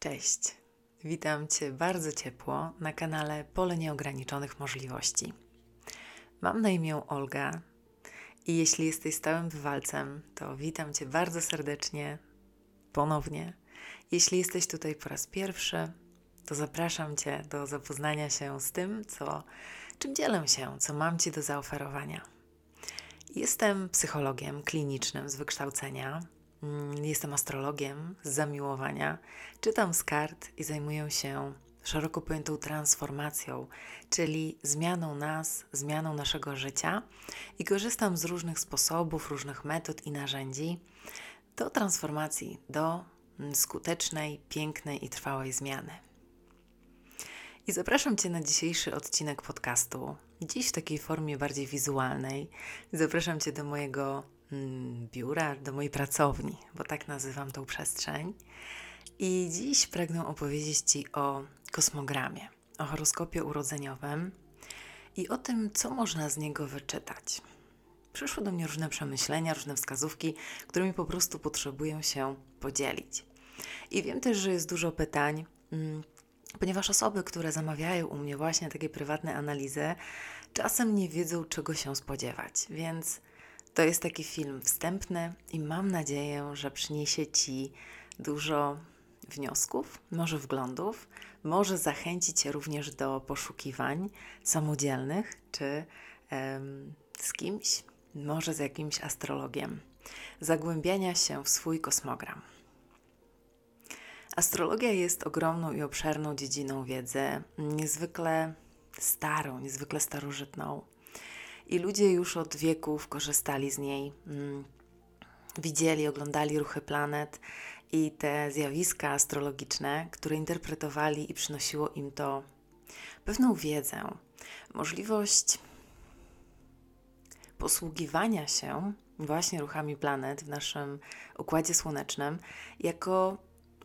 Cześć. Witam Cię bardzo ciepło na kanale Pole Nieograniczonych Możliwości. Mam na imię Olga i jeśli jesteś stałym bywalcem, to witam Cię bardzo serdecznie ponownie. Jeśli jesteś tutaj po raz pierwszy, to zapraszam Cię do zapoznania się z tym, co, czym dzielę się, co mam Ci do zaoferowania. Jestem psychologiem klinicznym z wykształcenia jestem astrologiem z zamiłowania, czytam z kart i zajmuję się szeroko pojętą transformacją, czyli zmianą nas, zmianą naszego życia i korzystam z różnych sposobów, różnych metod i narzędzi do transformacji, do mm, skutecznej, pięknej i trwałej zmiany. I zapraszam Cię na dzisiejszy odcinek podcastu. Dziś w takiej formie bardziej wizualnej. Zapraszam Cię do mojego Mm, biura, do mojej pracowni, bo tak nazywam tą przestrzeń. I dziś pragnę opowiedzieć Ci o kosmogramie, o horoskopie urodzeniowym i o tym, co można z niego wyczytać. Przyszły do mnie różne przemyślenia, różne wskazówki, którymi po prostu potrzebuję się podzielić. I wiem też, że jest dużo pytań, mm, ponieważ osoby, które zamawiają u mnie właśnie takie prywatne analizy, czasem nie wiedzą, czego się spodziewać, więc to jest taki film wstępny i mam nadzieję, że przyniesie Ci dużo wniosków, może wglądów, może zachęcić Cię również do poszukiwań samodzielnych czy em, z kimś, może z jakimś astrologiem, zagłębiania się w swój kosmogram. Astrologia jest ogromną i obszerną dziedziną wiedzy, niezwykle starą, niezwykle starożytną i ludzie już od wieków korzystali z niej. Mm, widzieli, oglądali ruchy planet i te zjawiska astrologiczne, które interpretowali i przynosiło im to pewną wiedzę, możliwość posługiwania się właśnie ruchami planet w naszym układzie słonecznym jako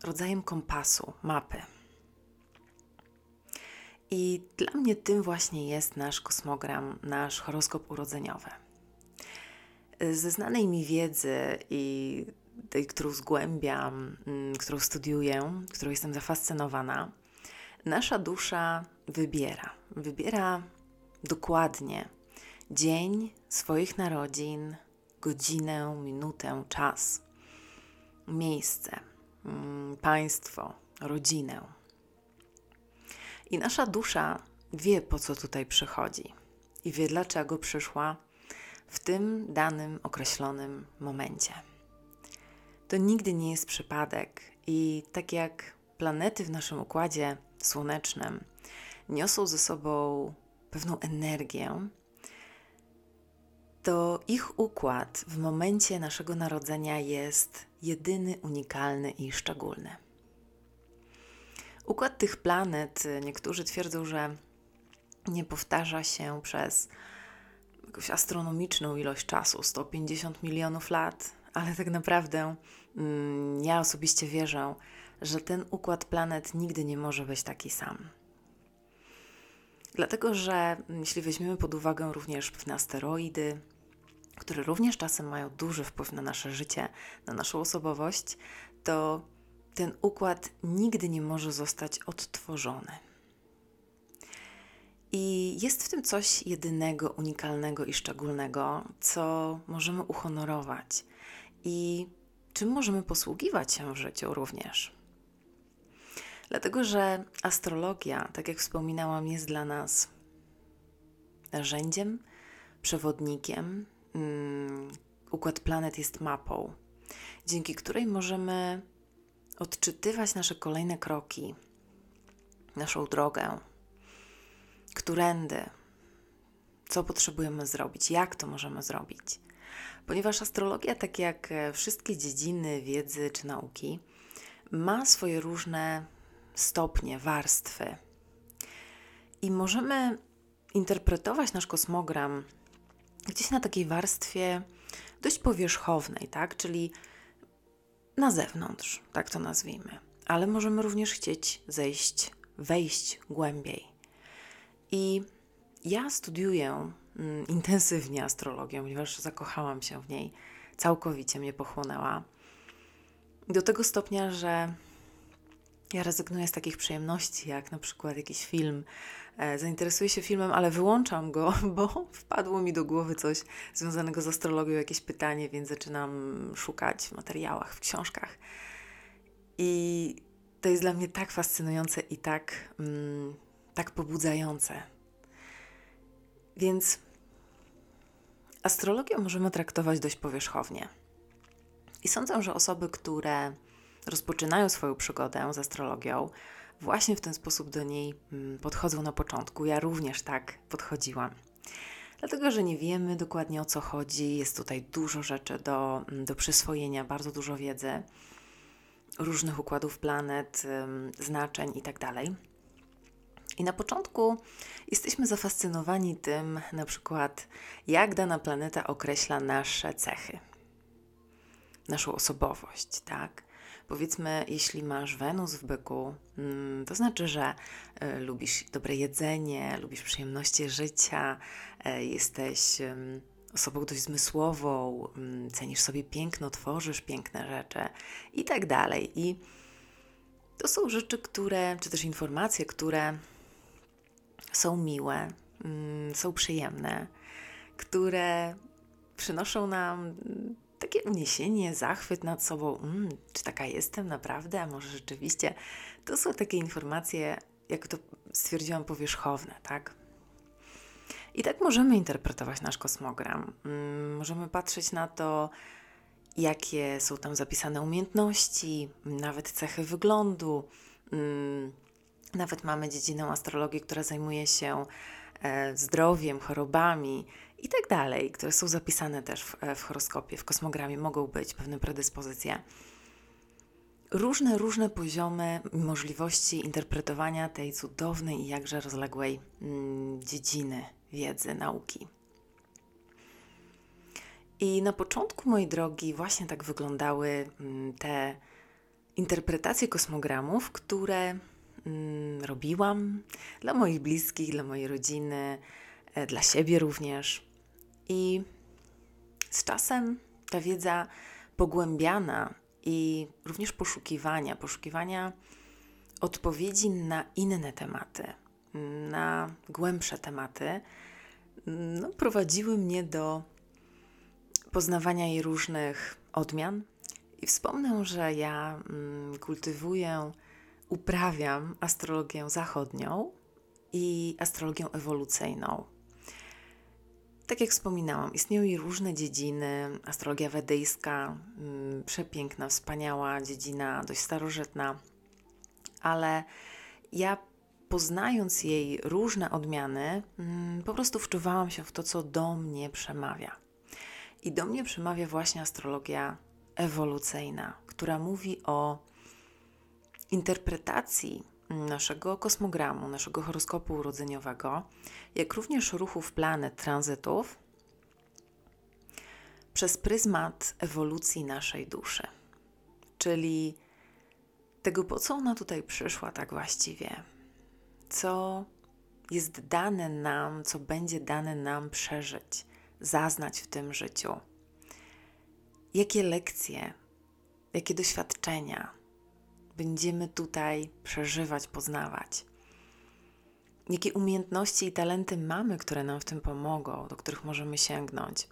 rodzajem kompasu, mapy. I dla mnie tym właśnie jest nasz kosmogram, nasz horoskop urodzeniowy. Ze znanej mi wiedzy i tej, którą zgłębiam, mm, którą studiuję, którą jestem zafascynowana, nasza dusza wybiera. Wybiera dokładnie dzień swoich narodzin, godzinę, minutę, czas, miejsce, mm, państwo, rodzinę i nasza dusza wie, po co tutaj przychodzi i wie, dlaczego przyszła w tym danym określonym momencie. To nigdy nie jest przypadek, i tak jak planety w naszym układzie słonecznym niosą ze sobą pewną energię, to ich układ w momencie naszego narodzenia jest jedyny, unikalny i szczególny. Układ tych planet, y, niektórzy twierdzą, że nie powtarza się przez jakąś astronomiczną ilość czasu 150 milionów lat, ale tak naprawdę mm, ja osobiście wierzę, że ten układ planet nigdy nie może być taki sam. Dlatego, że jeśli weźmiemy pod uwagę również pewne asteroidy, które również czasem mają duży wpływ na nasze życie, na naszą osobowość, to ten układ nigdy nie może zostać odtworzony. I jest w tym coś jedynego, unikalnego i szczególnego, co możemy uhonorować i czym możemy posługiwać się w życiu również. Dlatego, że astrologia, tak jak wspominałam, jest dla nas narzędziem, przewodnikiem. Mm, układ planet jest mapą, dzięki której możemy odczytywać nasze kolejne kroki, naszą drogę, którędy, co potrzebujemy zrobić, jak to możemy zrobić. Ponieważ astrologia, tak jak wszystkie dziedziny wiedzy czy nauki, ma swoje różne stopnie, warstwy. I możemy interpretować nasz kosmogram gdzieś na takiej warstwie dość powierzchownej, tak? Czyli na zewnątrz, tak to nazwijmy. Ale możemy również chcieć zejść, wejść głębiej. I ja studiuję mm, intensywnie astrologię, ponieważ zakochałam się w niej, całkowicie mnie pochłonęła. Do tego stopnia, że Ja rezygnuję z takich przyjemności, jak na przykład jakiś film. E, zainteresuję się filmem, ale wyłączam go, bo wpadło mi do głowy coś związanego z astrologią, jakieś pytanie, więc zaczynam szukać w materiałach, w książkach. I to jest dla mnie tak fascynujące i tak, mm, tak pobudzające. Więc astrologię możemy traktować dość powierzchownie. I sądzę, że osoby, które rozpoczynają swoją przygodę z astrologią, właśnie w ten sposób do niej mm, podchodzą na początku. Ja również tak podchodziłam. Dlatego, że nie wiemy dokładnie o co chodzi, jest tutaj dużo rzeczy do, mm, do przyswojenia, bardzo dużo wiedzy, różnych układów planet, znaczeń itd. Tak I na początku jesteśmy zafascynowani tym, na przykład, jak dana planeta określa nasze cechy, naszą osobowość, tak? Powiedzmy, jeśli masz Wenus w byku, mm, to znaczy, że e, lubisz dobre jedzenie, lubisz przyjemności życia, e, jesteś osobą dość zmysłową, mm, cenisz sobie piękno, tworzysz piękne rzeczy i tak dalej. I to są rzeczy, które, czy też informacje, które są miłe, mm, są przyjemne, które przynoszą nam takie uniesienie, zachwyt nad sobą, mm, czy taka jestem naprawdę, a może rzeczywiście. To są takie informacje, jak to stwierdziłam, powierzchowne, tak? I tak możemy interpretować nasz kosmogram. Mm, możemy patrzeć na to, jakie są tam zapisane umiejętności, nawet cechy wyglądu. Mm, nawet mamy dziedzinę astrologii, która zajmuje się e, zdrowiem, chorobami i tak dalej, które są zapisane też w, w horoskopie, w kosmogramie, mogą być pewne predyspozycje. Różne, różne poziomy możliwości interpretowania tej cudownej i jakże rozległej mm, dziedziny wiedzy, nauki. I na początku, moi drogi, właśnie tak wyglądały mm, te interpretacje kosmogramów, które mm, robiłam dla moich bliskich, dla mojej rodziny, e, dla siebie również. I z czasem ta wiedza pogłębiana i również poszukiwania, poszukiwania odpowiedzi na inne tematy, na głębsze tematy, no, prowadziły mnie do poznawania jej różnych odmian. I wspomnę, że ja mm, kultywuję, uprawiam astrologię zachodnią i astrologię ewolucyjną. Tak jak wspominałam, istnieją różne dziedziny. Astrologia wedyjska, mm, przepiękna, wspaniała dziedzina, dość starożytna, ale ja poznając jej różne odmiany, mm, po prostu wczuwałam się w to, co do mnie przemawia. I do mnie przemawia właśnie astrologia ewolucyjna, która mówi o interpretacji naszego kosmogramu, naszego horoskopu urodzeniowego, jak również ruchów planet, tranzytów przez pryzmat ewolucji naszej duszy. Czyli tego, po co ona tutaj przyszła, tak właściwie, co jest dane nam, co będzie dane nam przeżyć, zaznać w tym życiu. Jakie lekcje, jakie doświadczenia będziemy tutaj przeżywać, poznawać. Jakie umiejętności i talenty mamy, które nam w tym pomogą, do których możemy sięgnąć.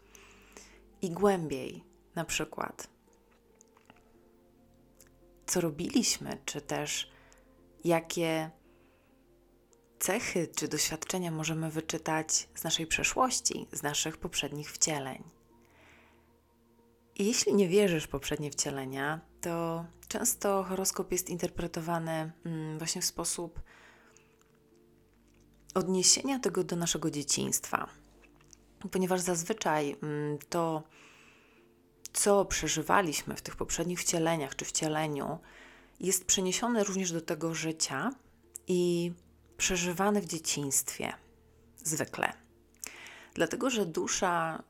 I głębiej, na przykład, co robiliśmy, czy też jakie cechy czy doświadczenia możemy wyczytać z naszej przeszłości, z naszych poprzednich wcieleń. I jeśli nie wierzysz w poprzednie wcielenia, to często horoskop jest interpretowany mm, właśnie w sposób odniesienia tego do naszego dzieciństwa, ponieważ zazwyczaj mm, to, co przeżywaliśmy w tych poprzednich wcieleniach czy wcieleniu, jest przeniesione również do tego życia i przeżywane w dzieciństwie zwykle. Dlatego, że dusza,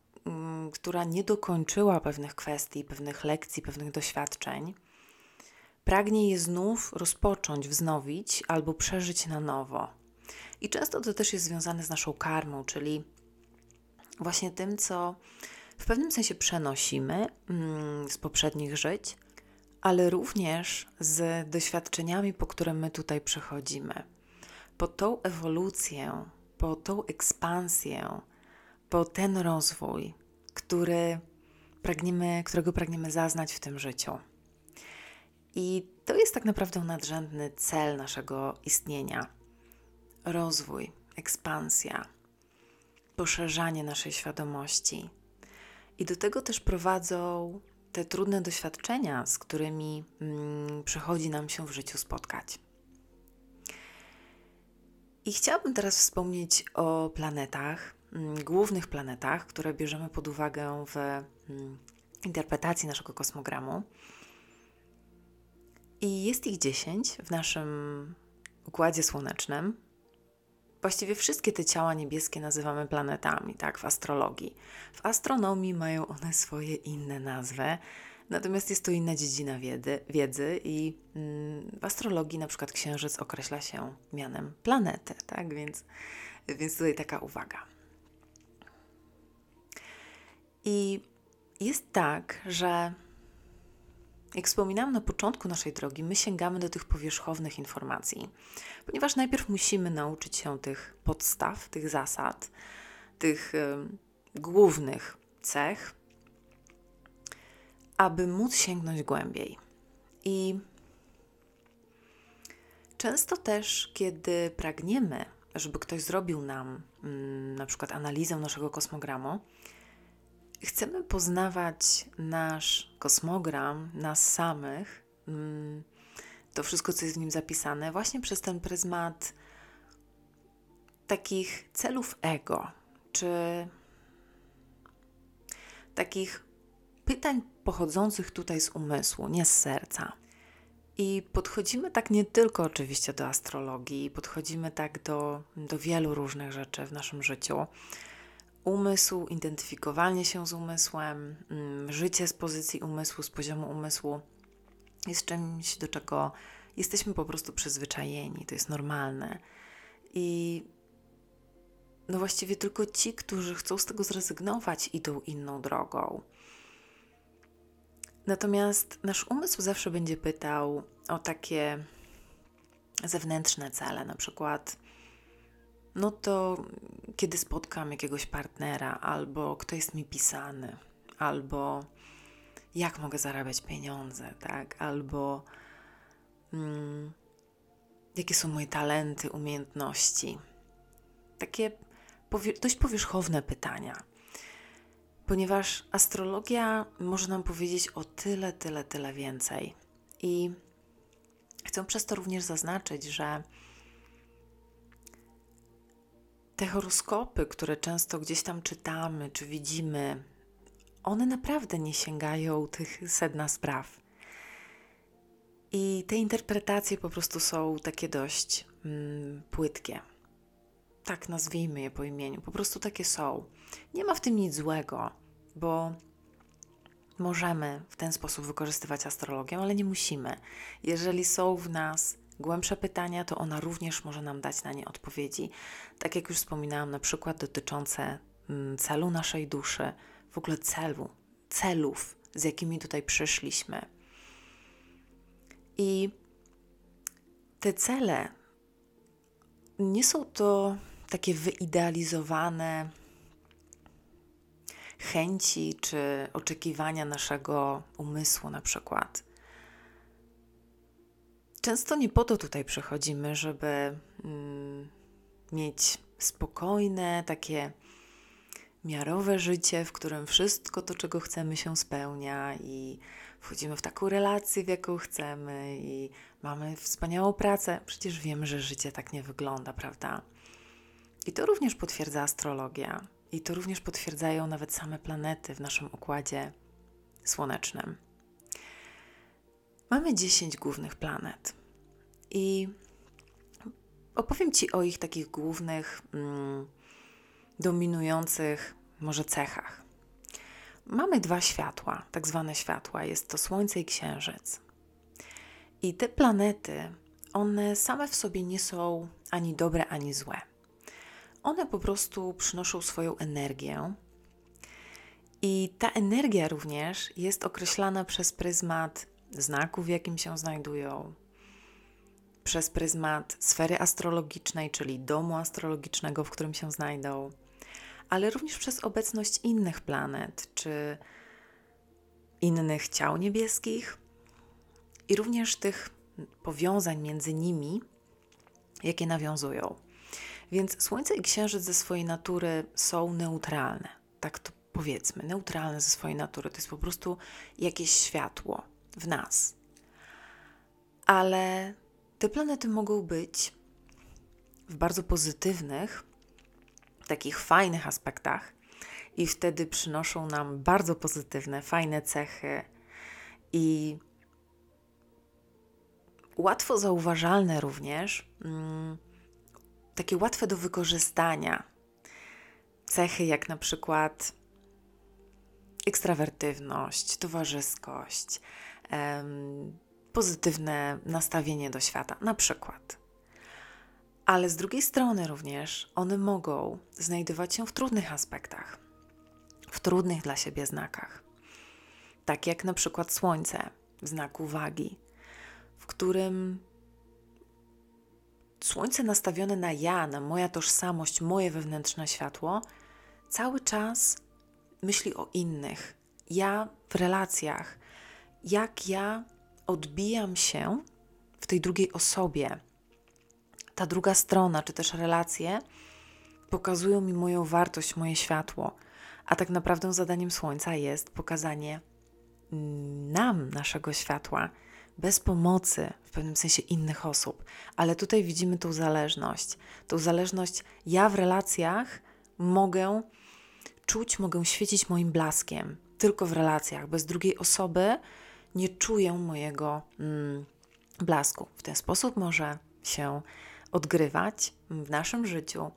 która nie dokończyła pewnych kwestii, pewnych lekcji, pewnych doświadczeń, pragnie je znów rozpocząć, wznowić albo przeżyć na nowo. I często to też jest związane z naszą karmą, czyli właśnie tym, co w pewnym sensie przenosimy mm, z poprzednich żyć, ale również z doświadczeniami, po które my tutaj przechodzimy. Po tą ewolucję, po tą ekspansję, po ten rozwój, który pragniemy, którego pragniemy zaznać w tym życiu. I to jest tak naprawdę nadrzędny cel naszego istnienia rozwój, ekspansja, poszerzanie naszej świadomości. I do tego też prowadzą te trudne doświadczenia, z którymi mm, przychodzi nam się w życiu spotkać. I chciałabym teraz wspomnieć o planetach, głównych planetach, które bierzemy pod uwagę w mm, interpretacji naszego kosmogramu. I jest ich 10 w naszym układzie słonecznym. Właściwie wszystkie te ciała niebieskie nazywamy planetami, tak, w astrologii. W astronomii mają one swoje inne nazwy, natomiast jest to inna dziedzina wiedzy, wiedzy i mm, w astrologii na przykład księżyc określa się mianem planety, tak, więc, więc tutaj taka uwaga. I jest tak, że jak wspominałam na początku naszej drogi, my sięgamy do tych powierzchownych informacji, ponieważ najpierw musimy nauczyć się tych podstaw, tych zasad, tych y, głównych cech, aby móc sięgnąć głębiej. I często też, kiedy pragniemy, żeby ktoś zrobił nam mm, na przykład analizę naszego kosmogramu, chcemy poznawać nasz kosmogram, nas samych, mm, to wszystko, co jest w nim zapisane, właśnie przez ten pryzmat takich celów ego, czy takich pytań pochodzących tutaj z umysłu, nie z serca. I podchodzimy tak nie tylko oczywiście do astrologii, podchodzimy tak do, do wielu różnych rzeczy w naszym życiu umysł, identyfikowanie się z umysłem, mm, życie z pozycji umysłu, z poziomu umysłu jest czymś, do czego jesteśmy po prostu przyzwyczajeni, to jest normalne. I no właściwie tylko ci, którzy chcą z tego zrezygnować, idą inną drogą. Natomiast nasz umysł zawsze będzie pytał o takie zewnętrzne cele, na przykład no to kiedy spotkam jakiegoś partnera, albo kto jest mi pisany, albo jak mogę zarabiać pieniądze, tak? Albo mm, jakie są moje talenty, umiejętności. Takie powie dość powierzchowne pytania. Ponieważ astrologia może nam powiedzieć o tyle, tyle, tyle więcej. I chcę przez to również zaznaczyć, że te horoskopy, które często gdzieś tam czytamy czy widzimy, one naprawdę nie sięgają tych sedna spraw. I te interpretacje po prostu są takie dość mm, płytkie. Tak nazwijmy je po imieniu. Po prostu takie są. Nie ma w tym nic złego, bo możemy w ten sposób wykorzystywać astrologię, ale nie musimy. Jeżeli są w nas głębsze pytania, to ona również może nam dać na nie odpowiedzi. Tak jak już wspominałam, na przykład dotyczące mm, celu naszej duszy, w ogóle celu, celów, z jakimi tutaj przyszliśmy. I te cele nie są to takie wyidealizowane chęci czy oczekiwania naszego umysłu, na przykład. Często nie po to tutaj przychodzimy, żeby mm, mieć spokojne, takie miarowe życie, w którym wszystko to, czego chcemy, się spełnia i wchodzimy w taką relację, w jaką chcemy i mamy wspaniałą pracę. Przecież wiemy, że życie tak nie wygląda, prawda? I to również potwierdza astrologia, i to również potwierdzają nawet same planety w naszym układzie słonecznym. Mamy 10 głównych planet i opowiem Ci o ich takich głównych, mm, dominujących może cechach. Mamy dwa światła, tak zwane światła, jest to Słońce i Księżyc. I te planety, one same w sobie nie są ani dobre, ani złe. One po prostu przynoszą swoją energię. I ta energia również jest określana przez pryzmat znaku, w jakim się znajdują, przez pryzmat sfery astrologicznej, czyli domu astrologicznego, w którym się znajdą, ale również przez obecność innych planet czy innych ciał niebieskich i również tych powiązań między nimi, jakie nawiązują. Więc Słońce i Księżyc ze swojej natury są neutralne. Tak to powiedzmy, neutralne ze swojej natury. To jest po prostu jakieś światło w nas. Ale te planety mogą być w bardzo pozytywnych, takich fajnych aspektach i wtedy przynoszą nam bardzo pozytywne, fajne cechy i łatwo zauważalne również, mm, takie łatwe do wykorzystania cechy, jak na przykład ekstrawertywność, towarzyskość, pozytywne nastawienie do świata, na przykład. Ale z drugiej strony również one mogą znajdować się w trudnych aspektach, w trudnych dla siebie znakach. Tak jak na przykład Słońce w znaku wagi, w którym Słońce nastawione na ja, na moja tożsamość, moje wewnętrzne światło, cały czas myśli o innych. Ja w relacjach, jak ja odbijam się w tej drugiej osobie. Ta druga strona, czy też relacje, pokazują mi moją wartość, moje światło. A tak naprawdę zadaniem Słońca jest pokazanie nam naszego światła bez pomocy w pewnym sensie innych osób. Ale tutaj widzimy tą zależność. Tą zależność ja w relacjach mogę czuć, mogę świecić moim blaskiem. Tylko w relacjach, bez drugiej osoby nie czują mojego mm, blasku. W ten sposób może się odgrywać w naszym życiu,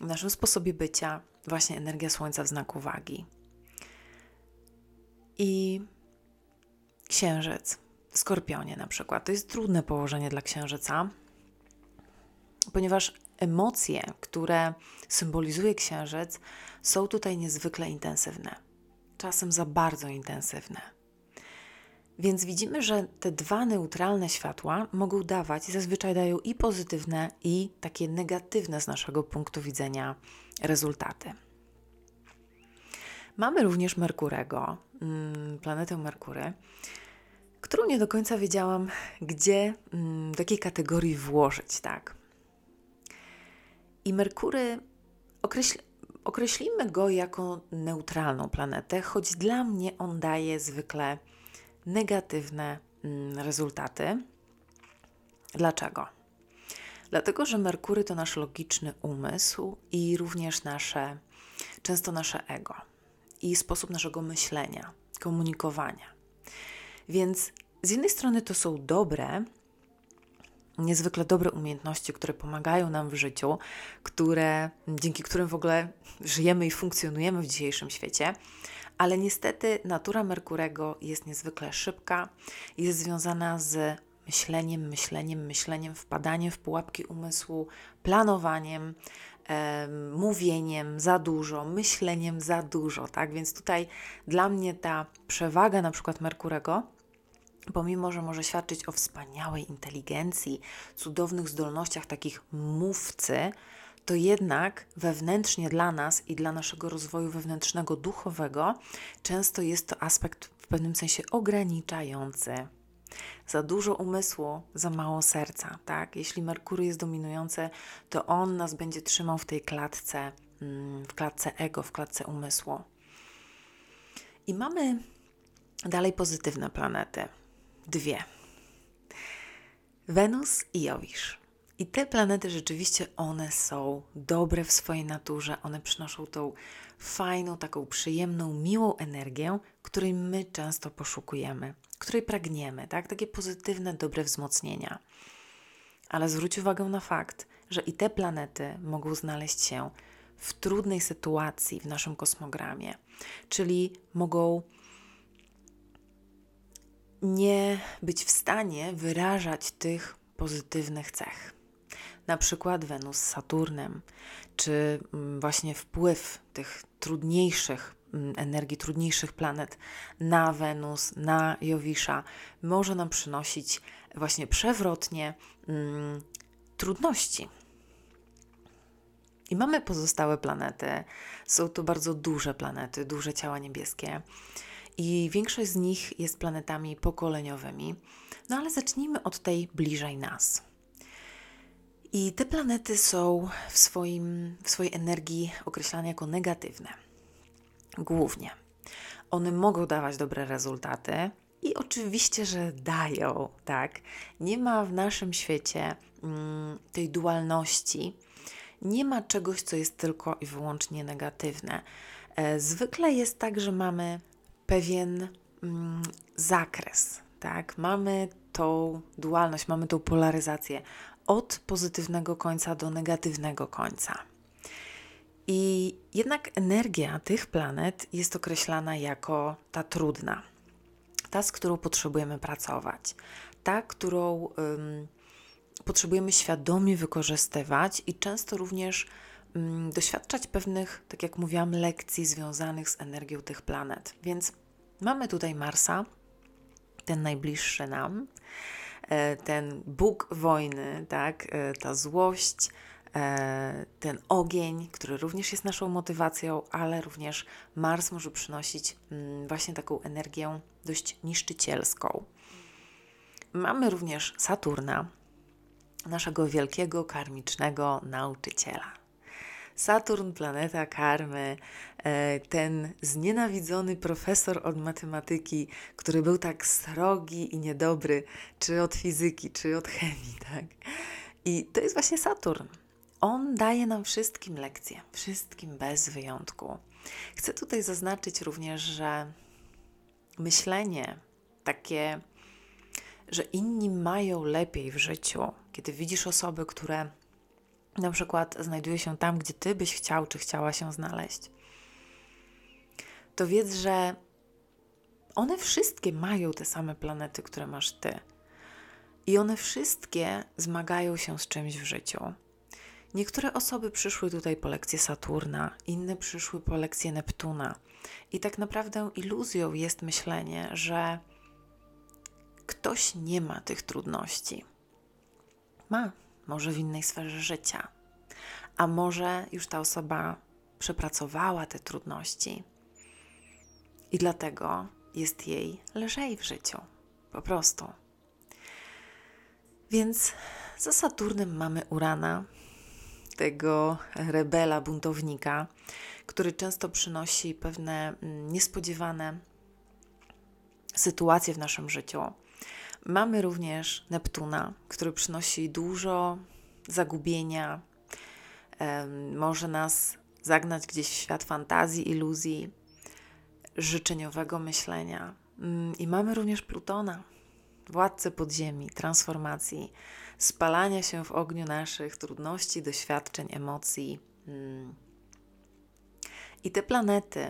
w naszym sposobie bycia, właśnie energia Słońca w znaku wagi. I księżyc skorpionie na przykład. To jest trudne położenie dla księżyca, ponieważ emocje, które symbolizuje księżyc, są tutaj niezwykle intensywne, czasem za bardzo intensywne. Więc widzimy, że te dwa neutralne światła mogą dawać, zazwyczaj dają i pozytywne, i takie negatywne z naszego punktu widzenia rezultaty. Mamy również Merkurego, mm, planetę Merkury, którą nie do końca wiedziałam, gdzie, mm, w jakiej kategorii włożyć, tak. I Merkury określ, określimy go jako neutralną planetę, choć dla mnie on daje zwykle negatywne mm, rezultaty. Dlaczego? Dlatego, że Merkury to nasz logiczny umysł i również nasze, często nasze ego i sposób naszego myślenia, komunikowania. Więc z jednej strony to są dobre, niezwykle dobre umiejętności, które pomagają nam w życiu, które, dzięki którym w ogóle żyjemy i funkcjonujemy w dzisiejszym świecie, ale niestety natura Merkurego jest niezwykle szybka, jest związana z myśleniem, myśleniem, myśleniem, wpadaniem w pułapki umysłu, planowaniem, e, mówieniem za dużo, myśleniem za dużo, tak? Więc tutaj dla mnie ta przewaga na przykład Merkurego pomimo że może świadczyć o wspaniałej inteligencji, cudownych zdolnościach takich mówcy, to jednak wewnętrznie dla nas i dla naszego rozwoju wewnętrznego, duchowego, często jest to aspekt w pewnym sensie ograniczający. Za dużo umysłu, za mało serca, tak? Jeśli Merkury jest dominujący, to on nas będzie trzymał w tej klatce, mm, w klatce ego, w klatce umysłu. I mamy dalej pozytywne planety. Dwie. Wenus i Jowisz. I te planety rzeczywiście one są dobre w swojej naturze, one przynoszą tą fajną, taką przyjemną, miłą energię, której my często poszukujemy, której pragniemy, tak? Takie pozytywne, dobre wzmocnienia. Ale zwróć uwagę na fakt, że i te planety mogą znaleźć się w trudnej sytuacji w naszym kosmogramie, czyli mogą nie być w stanie wyrażać tych pozytywnych cech na przykład Wenus z Saturnem, czy mm, właśnie wpływ tych trudniejszych mm, energii trudniejszych planet na Wenus, na Jowisza, może nam przynosić właśnie przewrotnie mm, trudności. I mamy pozostałe planety. Są to bardzo duże planety, duże ciała niebieskie. I większość z nich jest planetami pokoleniowymi. No ale zacznijmy od tej bliżej nas. I te planety są w, swoim, w swojej energii określane jako negatywne. Głównie. One mogą dawać dobre rezultaty i oczywiście, że dają, tak? Nie ma w naszym świecie mm, tej dualności, nie ma czegoś, co jest tylko i wyłącznie negatywne. E, zwykle jest tak, że mamy pewien mm, zakres, tak? Mamy tą dualność, mamy tą polaryzację od pozytywnego końca do negatywnego końca. I jednak energia tych planet jest określana jako ta trudna, ta, z którą potrzebujemy pracować, ta, którą um, potrzebujemy świadomie wykorzystywać i często również um, doświadczać pewnych, tak jak mówiłam, lekcji związanych z energią tych planet. Więc mamy tutaj Marsa, ten najbliższy nam, ten Bóg wojny, tak, e, ta złość, e, ten ogień, który również jest naszą motywacją, ale również Mars może przynosić mm, właśnie taką energię dość niszczycielską. Mamy również Saturna, naszego wielkiego karmicznego nauczyciela. Saturn, planeta karmy, e, ten znienawidzony profesor od matematyki, który był tak srogi i niedobry, czy od fizyki, czy od chemii, tak? I to jest właśnie Saturn. On daje nam wszystkim lekcje, wszystkim bez wyjątku. Chcę tutaj zaznaczyć również, że myślenie takie, że inni mają lepiej w życiu, kiedy widzisz osoby, które na przykład znajduje się tam, gdzie ty byś chciał czy chciała się znaleźć, to wiedz, że one wszystkie mają te same planety, które masz ty. I one wszystkie zmagają się z czymś w życiu. Niektóre osoby przyszły tutaj po lekcję Saturna, inne przyszły po lekcję Neptuna. I tak naprawdę iluzją jest myślenie, że ktoś nie ma tych trudności. Ma, może w innej sferze życia, a może już ta osoba przepracowała te trudności i dlatego jest jej lżej w życiu. Po prostu. Więc za Saturnem mamy Urana, tego rebela, buntownika, który często przynosi pewne mm, niespodziewane sytuacje w naszym życiu Mamy również Neptuna, który przynosi dużo zagubienia, może nas zagnać gdzieś w świat fantazji, iluzji, życzeniowego myślenia. Mm, I mamy również Plutona, władcę podziemi, transformacji, spalania się w ogniu naszych trudności, doświadczeń, emocji. Mm. I te planety,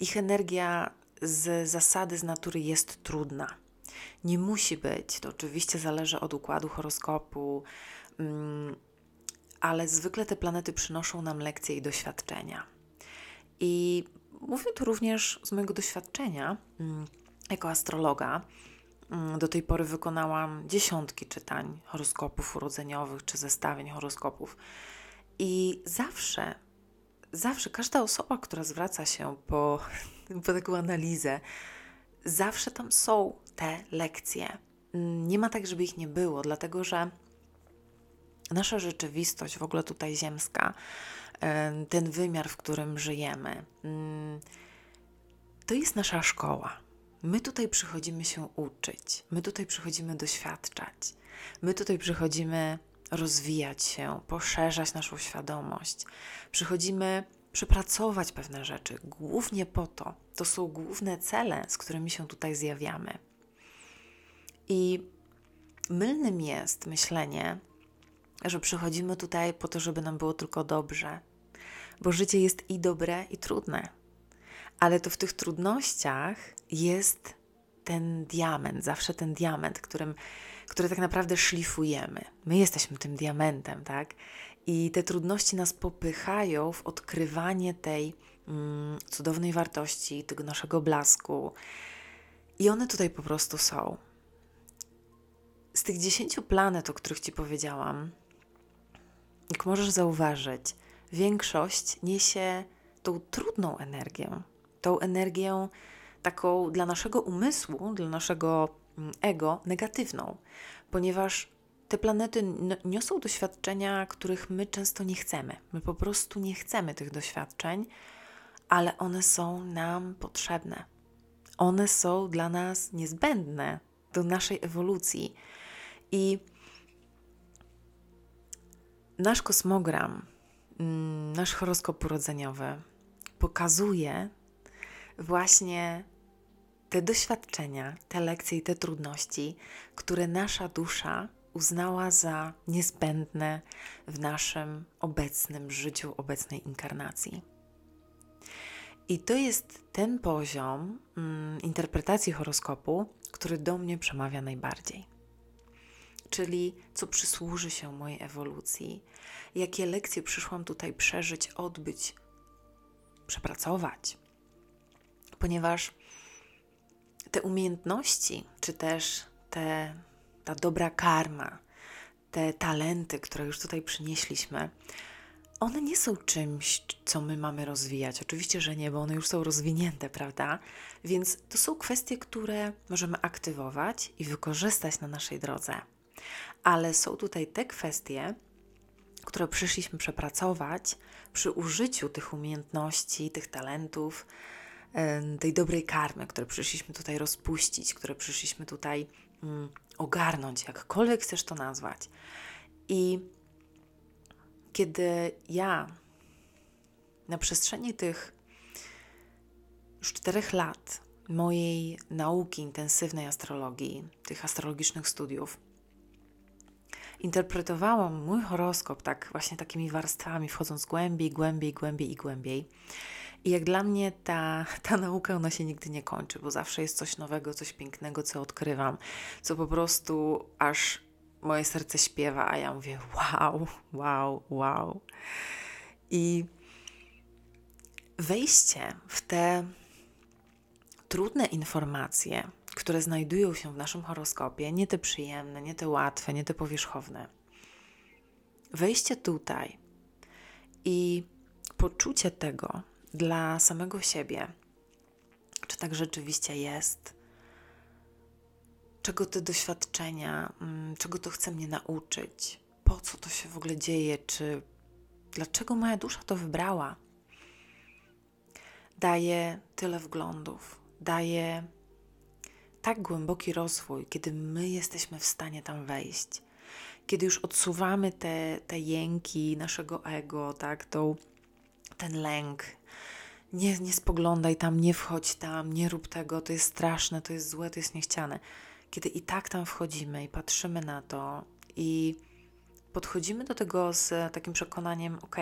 ich energia z zasady, z natury jest trudna nie musi być, to oczywiście zależy od układu horoskopu, mm, ale zwykle te planety przynoszą nam lekcje i doświadczenia. I mówię tu również z mojego doświadczenia mm, jako astrologa. Mm, do tej pory wykonałam dziesiątki czytań horoskopów urodzeniowych czy zestawień horoskopów. I zawsze, zawsze każda osoba, która zwraca się po, po taką analizę, zawsze tam są te lekcje. Nie ma tak, żeby ich nie było, dlatego że nasza rzeczywistość, w ogóle tutaj ziemska, ten wymiar, w którym żyjemy, mm, to jest nasza szkoła. My tutaj przychodzimy się uczyć, my tutaj przychodzimy doświadczać, my tutaj przychodzimy rozwijać się, poszerzać naszą świadomość. Przychodzimy przepracować pewne rzeczy, głównie po to. To są główne cele, z którymi się tutaj zjawiamy. I mylnym jest myślenie, że przychodzimy tutaj po to, żeby nam było tylko dobrze, bo życie jest i dobre, i trudne. Ale to w tych trudnościach jest ten diament, zawsze ten diament, którym, który tak naprawdę szlifujemy. My jesteśmy tym diamentem, tak? I te trudności nas popychają w odkrywanie tej mm, cudownej wartości, tego naszego blasku. I one tutaj po prostu są. Z tych dziesięciu planet, o których Ci powiedziałam, jak możesz zauważyć, większość niesie tą trudną energię, tą energię taką dla naszego umysłu, dla naszego mm, ego negatywną, ponieważ te planety niosą doświadczenia, których my często nie chcemy. My po prostu nie chcemy tych doświadczeń, ale one są nam potrzebne. One są dla nas niezbędne do naszej ewolucji. I nasz kosmogram, mm, nasz horoskop urodzeniowy pokazuje właśnie te doświadczenia, te lekcje i te trudności, które nasza dusza uznała za niezbędne w naszym obecnym życiu, obecnej inkarnacji. I to jest ten poziom mm, interpretacji horoskopu, który do mnie przemawia najbardziej. Czyli co przysłuży się mojej ewolucji, jakie lekcje przyszłam tutaj przeżyć, odbyć, przepracować. Ponieważ te umiejętności, czy też te, ta dobra karma, te talenty, które już tutaj przynieśliśmy, one nie są czymś, co my mamy rozwijać. Oczywiście, że nie, bo one już są rozwinięte, prawda? Więc to są kwestie, które możemy aktywować i wykorzystać na naszej drodze. Ale są tutaj te kwestie, które przyszliśmy przepracować przy użyciu tych umiejętności, tych talentów, tej dobrej karmy, które przyszliśmy tutaj rozpuścić, które przyszliśmy tutaj mm, ogarnąć, jakkolwiek chcesz to nazwać. I kiedy ja na przestrzeni tych już czterech lat mojej nauki intensywnej astrologii, tych astrologicznych studiów, interpretowałam mój horoskop tak właśnie takimi warstwami, wchodząc głębiej, głębiej, głębiej i głębiej. I jak dla mnie ta, ta nauka, ona się nigdy nie kończy, bo zawsze jest coś nowego, coś pięknego, co odkrywam, co po prostu aż moje serce śpiewa, a ja mówię wow, wow, wow. I wejście w te trudne informacje, które znajdują się w naszym horoskopie, nie te przyjemne, nie te łatwe, nie te powierzchowne. Wejście tutaj i poczucie tego dla samego siebie, czy tak rzeczywiście jest, czego te doświadczenia, mm, czego to chce mnie nauczyć, po co to się w ogóle dzieje, czy dlaczego moja dusza to wybrała. Daje tyle wglądów, daje tak głęboki rozwój, kiedy my jesteśmy w stanie tam wejść, kiedy już odsuwamy te, te jęki naszego ego, tak, tą, ten lęk. Nie, nie spoglądaj tam, nie wchodź tam, nie rób tego, to jest straszne, to jest złe, to jest niechciane kiedy i tak tam wchodzimy i patrzymy na to i podchodzimy do tego z takim przekonaniem, ok,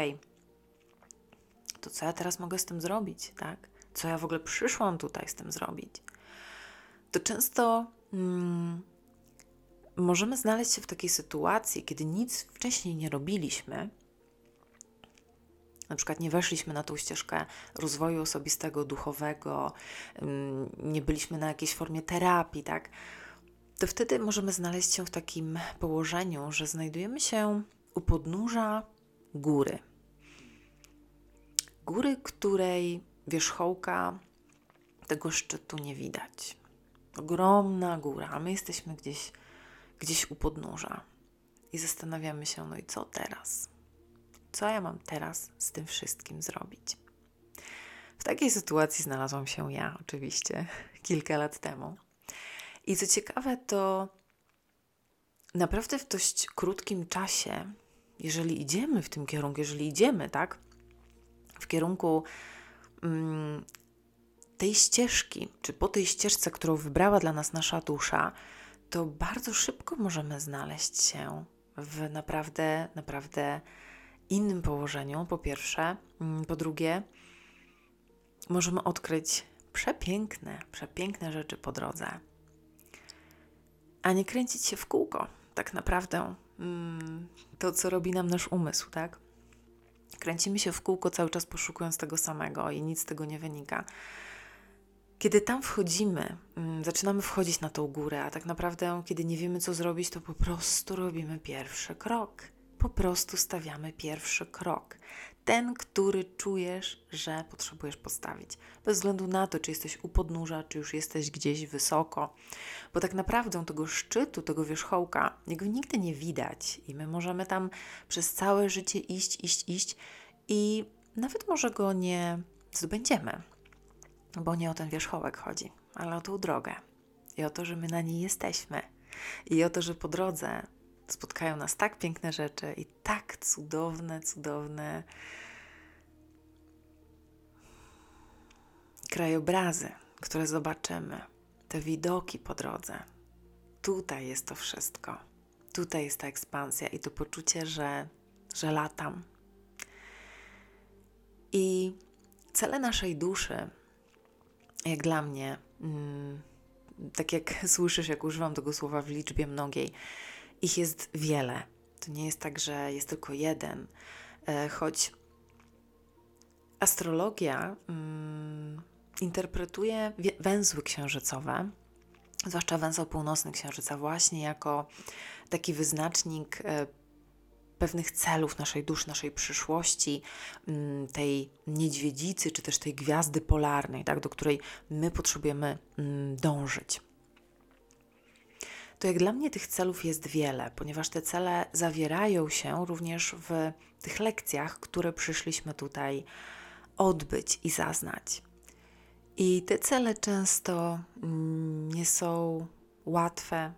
to co ja teraz mogę z tym zrobić, tak? Co ja w ogóle przyszłam tutaj z tym zrobić? To często mm, możemy znaleźć się w takiej sytuacji, kiedy nic wcześniej nie robiliśmy, na przykład nie weszliśmy na tą ścieżkę rozwoju osobistego, duchowego, mm, nie byliśmy na jakiejś formie terapii, tak? to wtedy możemy znaleźć się w takim położeniu, że znajdujemy się u podnóża góry. Góry, której wierzchołka tego szczytu nie widać. Ogromna góra, a my jesteśmy gdzieś, gdzieś u podnóża. I zastanawiamy się, no i co teraz? Co ja mam teraz z tym wszystkim zrobić? W takiej sytuacji znalazłam się ja, oczywiście, kilka lat temu. I co ciekawe, to naprawdę w dość krótkim czasie, jeżeli idziemy w tym kierunku, jeżeli idziemy, tak, w kierunku mm, tej ścieżki, czy po tej ścieżce, którą wybrała dla nas nasza dusza, to bardzo szybko możemy znaleźć się w naprawdę, naprawdę innym położeniu, po pierwsze. Mm, po drugie, możemy odkryć przepiękne, przepiękne rzeczy po drodze a nie kręcić się w kółko, tak naprawdę. Mm, to, co robi nam nasz umysł, tak? Kręcimy się w kółko cały czas poszukując tego samego i nic z tego nie wynika. Kiedy tam wchodzimy, mm, zaczynamy wchodzić na tą górę, a tak naprawdę, kiedy nie wiemy, co zrobić, to po prostu robimy pierwszy krok. Po prostu stawiamy pierwszy krok. Ten, który czujesz, że potrzebujesz postawić. Bez względu na to, czy jesteś u podnóża, czy już jesteś gdzieś wysoko. Bo tak naprawdę tego szczytu, tego wierzchołka, jego nigdy nie widać. I my możemy tam przez całe życie iść, iść, iść i nawet może go nie zdobędziemy bo nie o ten wierzchołek chodzi, ale o tą drogę i o to, że my na niej jesteśmy i o to, że po drodze spotkają nas tak piękne rzeczy i tak cudowne, cudowne krajobrazy, które zobaczymy, te widoki po drodze. Tutaj jest to wszystko. Tutaj jest ta ekspansja i to poczucie, że, że latam. I cele naszej duszy jak dla mnie, mm, tak jak słyszysz, jak używam tego słowa w liczbie mnogiej, ich jest wiele. To nie jest tak, że jest tylko jeden, e, choć astrologia mm, interpretuje węzły księżycowe, zwłaszcza węzeł północny księżyca, właśnie jako taki wyznacznik e, pewnych celów naszej duszy, naszej przyszłości, mm, tej niedźwiedzicy, czy też tej gwiazdy polarnej, tak, do której my potrzebujemy mm, dążyć. To jak dla mnie tych celów jest wiele, ponieważ te cele zawierają się również w tych lekcjach, które przyszliśmy tutaj odbyć i zaznać. I te cele często mm, nie są łatwe,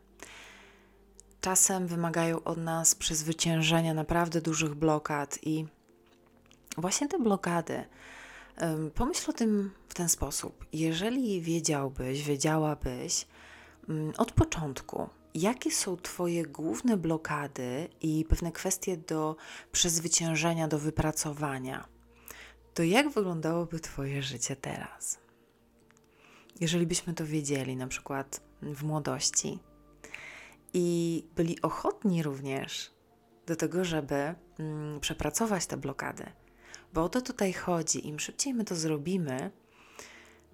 czasem wymagają od nas przezwyciężenia naprawdę dużych blokad i właśnie te blokady. Pomyśl o tym w ten sposób. Jeżeli wiedziałbyś, wiedziałabyś mm, od początku, jakie są Twoje główne blokady i pewne kwestie do przezwyciężenia, do wypracowania, to jak wyglądałoby Twoje życie teraz? Jeżeli byśmy to wiedzieli, na przykład w młodości, i byli ochotni również do tego, żeby mm, przepracować te blokady. Bo o to tutaj chodzi. Im szybciej my to zrobimy,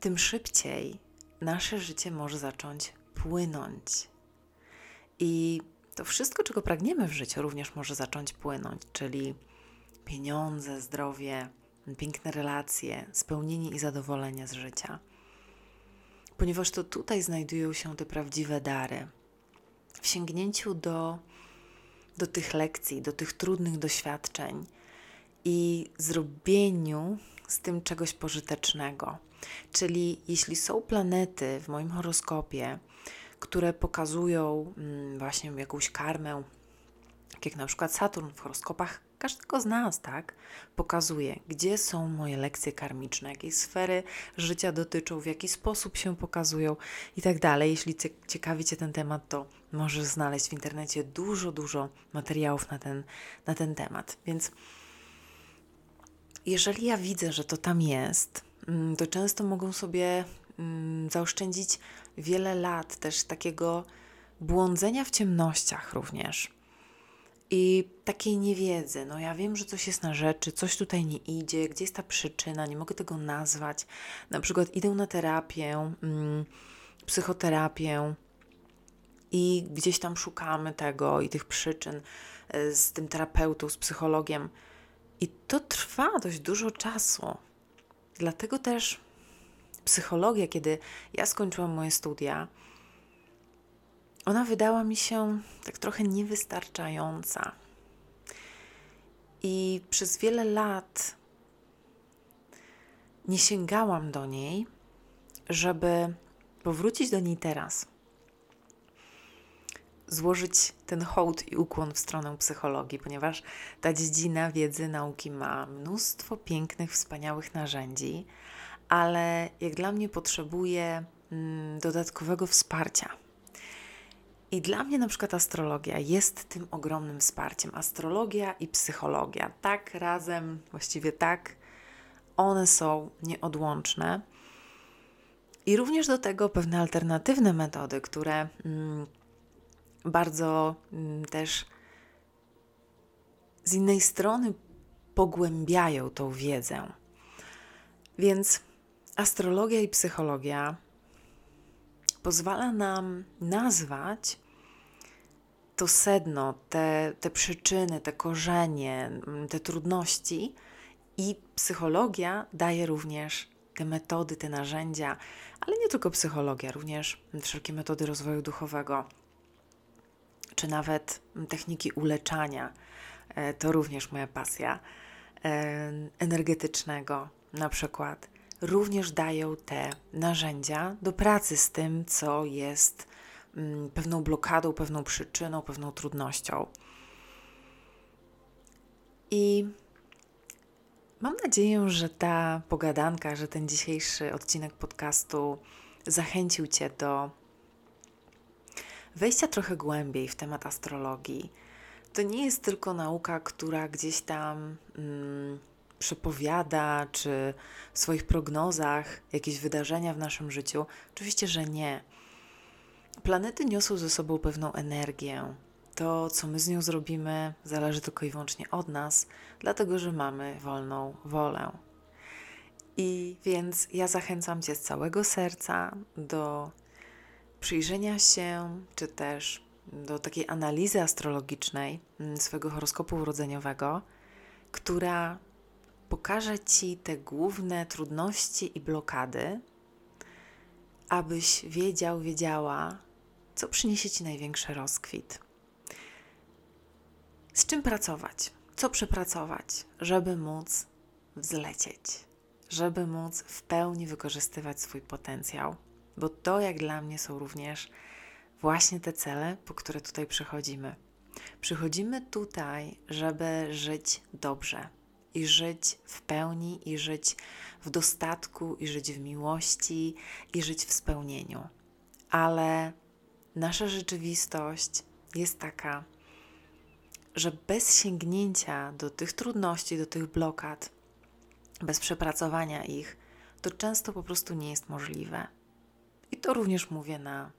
tym szybciej nasze życie może zacząć płynąć. I to wszystko, czego pragniemy w życiu, również może zacząć płynąć, czyli pieniądze, zdrowie, piękne relacje, spełnienie i zadowolenie z życia. Ponieważ to tutaj znajdują się te prawdziwe dary, w sięgnięciu do, do tych lekcji, do tych trudnych doświadczeń i zrobieniu z tym czegoś pożytecznego. Czyli jeśli są planety w moim horoskopie, które pokazują mm, właśnie jakąś karmę, jak na przykład Saturn w horoskopach każdego z nas, tak? Pokazuje, gdzie są moje lekcje karmiczne, jakiej sfery życia dotyczą, w jaki sposób się pokazują i tak dalej. Jeśli ciekawi Cię ten temat, to możesz znaleźć w internecie dużo, dużo materiałów na ten, na ten temat. Więc jeżeli ja widzę, że to tam jest, mm, to często mogą sobie mm, zaoszczędzić wiele lat też takiego błądzenia w ciemnościach również i takiej niewiedzy. No ja wiem, że coś jest na rzeczy, coś tutaj nie idzie, gdzie jest ta przyczyna, nie mogę tego nazwać. Na przykład idę na terapię, mm, psychoterapię i gdzieś tam szukamy tego i tych przyczyn e, z tym terapeutą, z psychologiem. I to trwa dość dużo czasu. Dlatego też psychologia, kiedy ja skończyłam moje studia, ona wydała mi się tak trochę niewystarczająca. I przez wiele lat nie sięgałam do niej, żeby powrócić do niej teraz. Złożyć ten hołd i ukłon w stronę psychologii, ponieważ ta dziedzina wiedzy, nauki ma mnóstwo pięknych, wspaniałych narzędzi, ale jak dla mnie potrzebuje mm, dodatkowego wsparcia i dla mnie na przykład astrologia jest tym ogromnym wsparciem. Astrologia i psychologia, tak razem, właściwie tak, one są nieodłączne. I również do tego pewne alternatywne metody, które mm, bardzo mm, też z innej strony pogłębiają tą wiedzę. Więc astrologia i psychologia pozwala nam nazwać to sedno, te, te przyczyny, te korzenie, mm, te trudności, i psychologia daje również te metody, te narzędzia, ale nie tylko psychologia, również wszelkie metody rozwoju duchowego, czy nawet techniki uleczania. E, to również moja pasja e, energetycznego, na przykład. Również dają te narzędzia do pracy z tym, co jest mm, pewną blokadą, pewną przyczyną, pewną trudnością. I Mam nadzieję, że ta pogadanka, że ten dzisiejszy odcinek podcastu zachęcił Cię do wejścia trochę głębiej w temat astrologii. To nie jest tylko nauka, która gdzieś tam mm, przepowiada, czy w swoich prognozach jakieś wydarzenia w naszym życiu. Oczywiście, że nie. Planety niosą ze sobą pewną energię, to, co my z nią zrobimy, zależy tylko i wyłącznie od nas, dlatego że mamy wolną wolę. I więc ja zachęcam Cię z całego serca do przyjrzenia się, czy też do takiej analizy astrologicznej mm, swojego horoskopu urodzeniowego, która pokaże Ci te główne trudności i blokady, abyś wiedział, wiedziała, co przyniesie Ci największy rozkwit. Z czym pracować? Co przepracować, żeby móc wzlecieć, żeby móc w pełni wykorzystywać swój potencjał? Bo to, jak dla mnie, są również właśnie te cele, po które tutaj przychodzimy. Przychodzimy tutaj, żeby żyć dobrze i żyć w pełni, i żyć w dostatku, i żyć w miłości, i żyć w spełnieniu. Ale nasza rzeczywistość jest taka, że bez sięgnięcia do tych trudności, do tych blokad, bez przepracowania ich, to często po prostu nie jest możliwe. I to również mówię na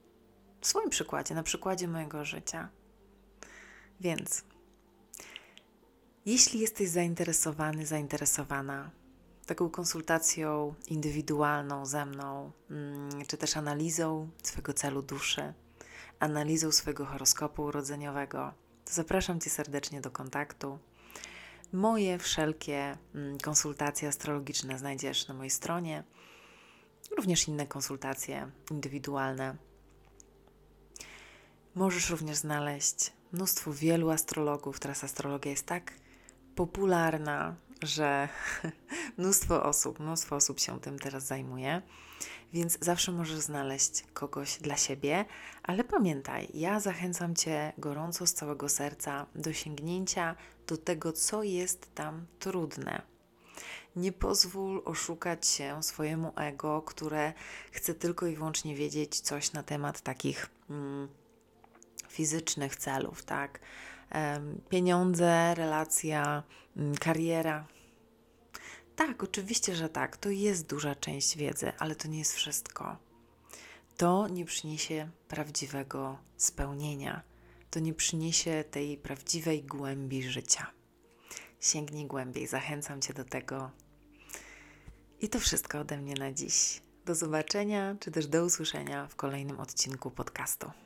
swoim przykładzie, na przykładzie mojego życia. Więc, jeśli jesteś zainteresowany, zainteresowana taką konsultacją indywidualną ze mną, mm, czy też analizą swojego celu duszy, analizą swojego horoskopu urodzeniowego, to zapraszam Cię serdecznie do kontaktu. Moje wszelkie mm, konsultacje astrologiczne znajdziesz na mojej stronie, również inne konsultacje indywidualne. Możesz również znaleźć mnóstwo wielu astrologów. Teraz astrologia jest tak popularna, że mnóstwo osób, mnóstwo osób się tym teraz zajmuje, więc zawsze możesz znaleźć kogoś dla siebie, ale pamiętaj, ja zachęcam Cię gorąco z całego serca do sięgnięcia do tego, co jest tam trudne. Nie pozwól oszukać się swojemu ego, które chce tylko i wyłącznie wiedzieć coś na temat takich mm, fizycznych celów, tak? Pieniądze, relacja, mm, kariera, tak, oczywiście, że tak. To jest duża część wiedzy, ale to nie jest wszystko. To nie przyniesie prawdziwego spełnienia. To nie przyniesie tej prawdziwej głębi życia. Sięgnij głębiej, zachęcam Cię do tego. I to wszystko ode mnie na dziś. Do zobaczenia, czy też do usłyszenia w kolejnym odcinku podcastu.